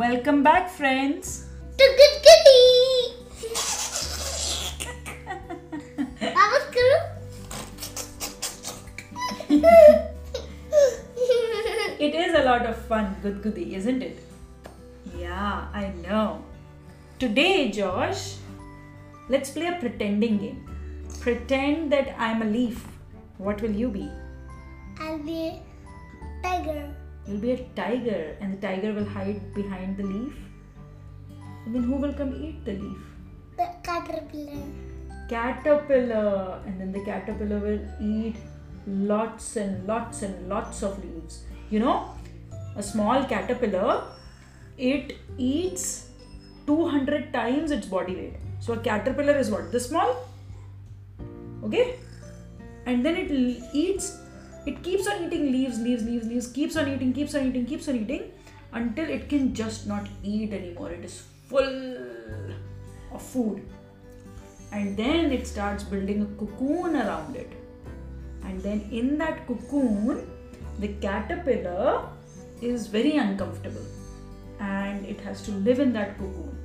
Welcome back, friends. To good that. It is a lot of fun, good goody, isn't it? Yeah, I know. Today, Josh, let's play a pretending game. Pretend that I'm a leaf. What will you be? I'll be a tiger. You'll be a tiger, and the tiger will hide behind the leaf. And then who will come eat the leaf? The caterpillar. Caterpillar, and then the caterpillar will eat lots and lots and lots of leaves. You know, a small caterpillar, it eats 200 times its body weight. So a caterpillar is what? This small? Okay? And then it eats, it keeps on eating leaves, leaves, leaves, leaves, keeps on eating, keeps on eating, keeps on eating until it can just not eat anymore. It is full of food. And then it starts building a cocoon around it. And then in that cocoon, the caterpillar is very uncomfortable and it has to live in that cocoon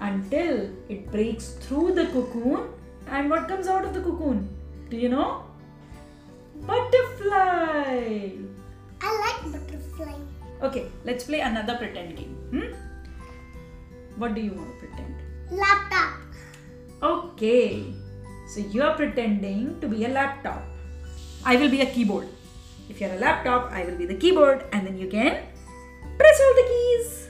until it breaks through the cocoon. And what comes out of the cocoon? Do you know? Butterfly! I like butterfly. Okay, let's play another pretend game. Hmm? What do you want to pretend? Laptop. Okay, so you're pretending to be a laptop. I will be a keyboard. If you're a laptop, I will be the keyboard, and then you can press all the keys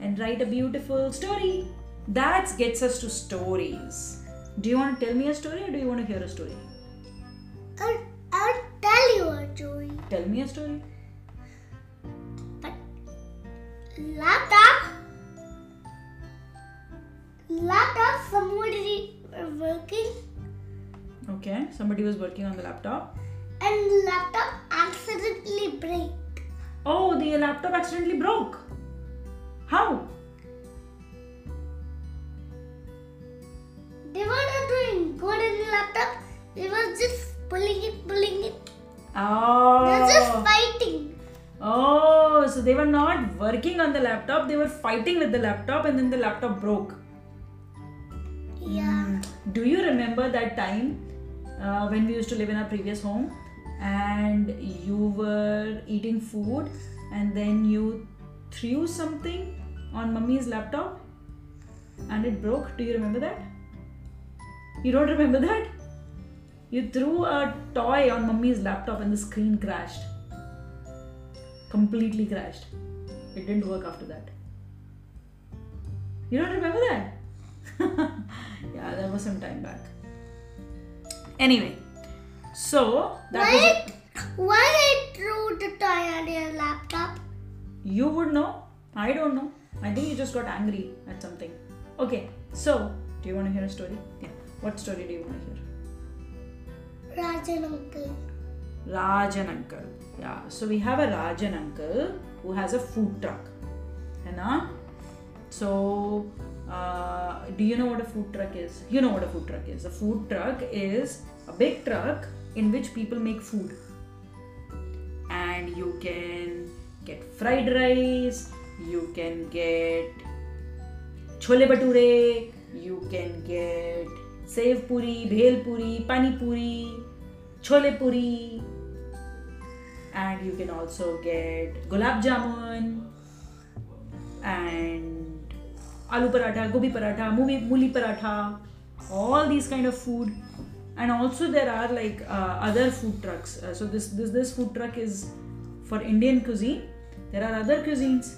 and write a beautiful story. That gets us to stories. Do you want to tell me a story or do you want to hear a story? I'll, I'll tell you a story. Tell me a story. But laptop. Laptop. Somebody were working Okay, somebody was working on the laptop. and laptop accidentally break. Oh, the laptop accidentally broke. How? They were not doing good in the laptop. They were just pulling it, pulling it. They were just Oh. fighting. Oh, so they were not working on the laptop, they were fighting with the laptop and then the laptop broke. Yeah. Mm. Do you remember that time uh, when we used to live in our previous home and you were eating food and then you threw something on mummy's laptop and it broke? Do you remember that? You don't remember that? You threw a toy on mummy's laptop and the screen crashed. Completely crashed. It didn't work after that. You don't remember that? yeah, that was some time back. Anyway, so that was Why? Why I threw the toy on your laptop? you would know. I don't know. I think you just got angry at something. Okay, so do you want to hear a story? Yeah. What story do you want to hear? Rajan uncle. Rajan uncle. Yeah. So we have a Rajan uncle who has a food truck. ना? So uh, do you know what a food truck is? You know what a food truck is. A food truck is a big truck in which people make food. And you can get fried rice, you can get chole bhature, you can get sev puri, bhel puri, pani puri, chole puri, and you can also get gulab jamun and aloo paratha, gobi paratha, muli paratha, all these kind of food. And also there are like uh, other food trucks. Uh, so this, this this food truck is for Indian cuisine. There are other cuisines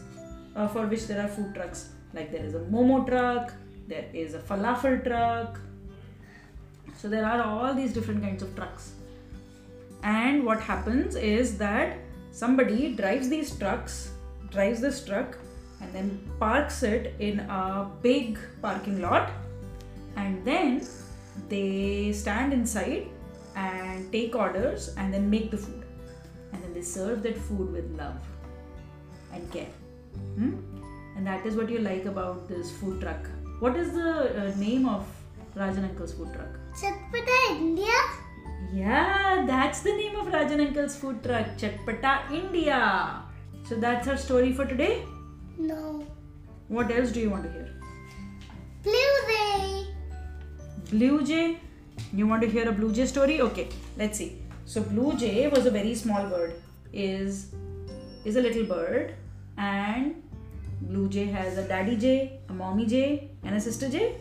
uh, for which there are food trucks. Like there is a momo truck, there is a falafel truck. So there are all these different kinds of trucks. And what happens is that somebody drives these trucks, drives this truck, and then parks it in a big parking lot. And then they stand inside and take orders and then make the food. And then they serve that food with love and care. Hmm? And that is what you like about this food truck. What is the uh, name of Rajan Uncle's food truck? Chatpata India. Yeah, that's the name of Rajan Uncle's food truck, Chatpata India. So that's our story for today. No. What else do you want to hear? Blue Jay. Blue Jay. You want to hear a Blue Jay story? Okay, let's see. So Blue Jay was a very small bird. Is is a little bird, and Blue Jay has a daddy jay, a mommy jay, and a sister jay.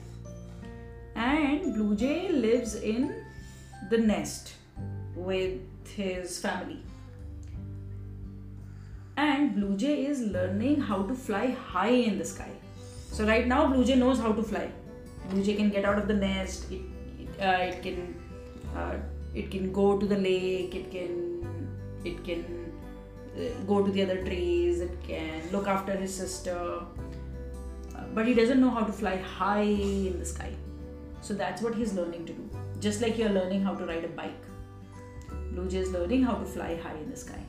And Blue Jay lives in the nest with his family. And Blue Jay is learning how to fly high in the sky. So right now Blue Jay knows how to fly. Blue Jay can get out of the nest. It it, uh, it can uh, it can go to the lake. It can it can uh, go to the other trees. It can look after his sister. Uh, but he doesn't know how to fly high in the sky. So that's what he's learning to do. Just like you're learning how to ride a bike. Blue Jay is learning how to fly high in the sky.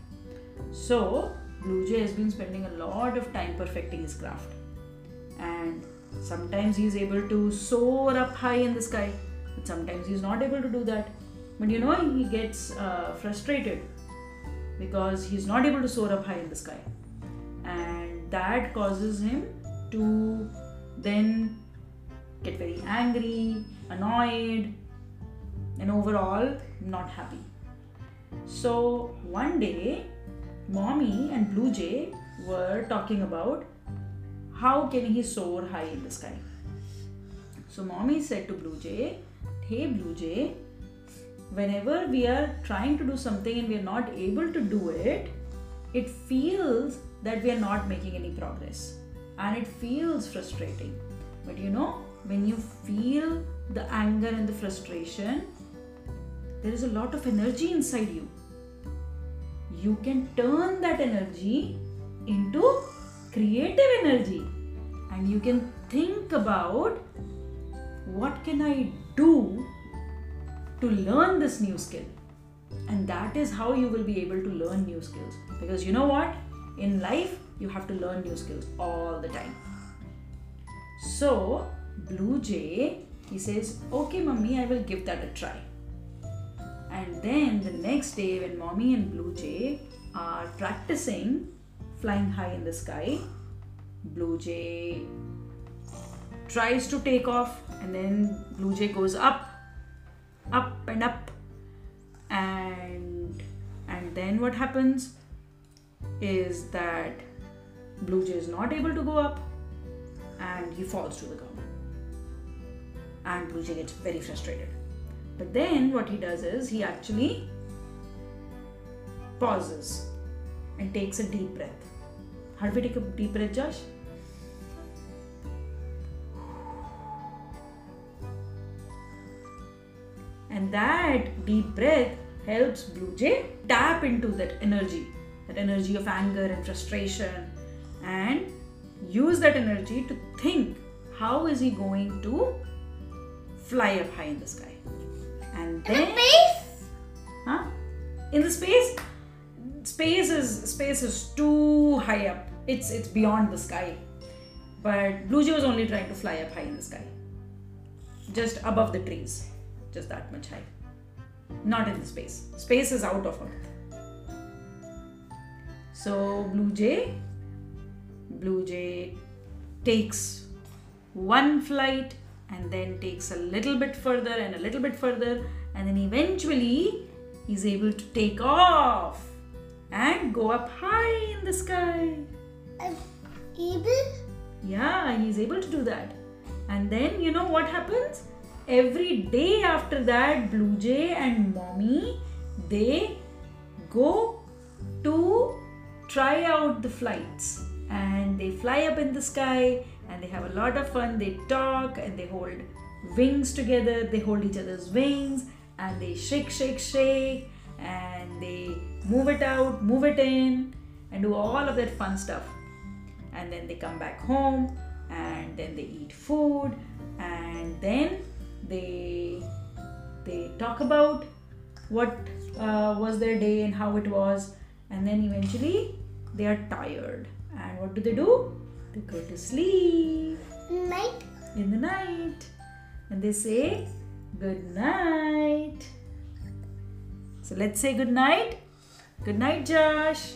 So Blue Jay has been spending a lot of time perfecting his craft. And sometimes he's able to soar up high in the sky, but sometimes he's not able to do that. But you know, he gets uh, frustrated because he's not able to soar up high in the sky. And that causes him to then get very angry, annoyed, and overall not happy. So one day, Mommy and Blue Jay were talking about how can he soar high in the sky. So Mommy said to Blue Jay, Hey Blue Jay, whenever we are trying to do something and we are not able to do it, it feels that we are not making any progress and it feels frustrating. But you know, when you feel the anger and the frustration, there is a lot of energy inside you. You can turn that energy into creative energy and you can think about what can I do to learn this new skill. And that is how you will be able to learn new skills. Because you know what? In life, you have to learn new skills all the time. So, Blue Jay, he says, Okay, mummy, I will give that a try. And then the next day, when mommy and Blue Jay are practicing flying high in the sky, Blue Jay tries to take off, and then Blue Jay goes up, up and up, and and then what happens is that Blue Jay is not able to go up, and he falls to the ground, and Blue Jay gets very frustrated. But then what he does is he actually pauses and takes a deep breath. How do we take a deep breath, Josh? And that deep breath helps Blue Jay tap into that energy, that energy of anger and frustration, and use that energy to think how is he going to fly up high in the sky. And then, in the Space. huh? In the space, space is space is too high up. It's it's beyond the sky. But Blue Jay was only trying to fly up high in the sky, just above the trees, just that much high. Not in the space. Space is out of Earth. So Blue Jay, Blue Jay takes one flight and then takes a little bit further and a little bit further, and then eventually he's able to take off and go up high in the sky. I'm able. Yeah, he's able to do that. And then you know what happens? Every day after that, Blue Jay and Mommy they go to try out the flights and they fly up in the sky and they have a lot of fun. They talk and they hold wings together, they hold each other's wings and they shake, shake, shake. And they move it out, move it in, and do all of that fun stuff. And then they come back home and then they eat food. And then they they talk about what uh, was their day and how it was. And then eventually they are tired. And what do they do they go to sleep. Night. in the night. And they say good night. So let's say good night. Good night josh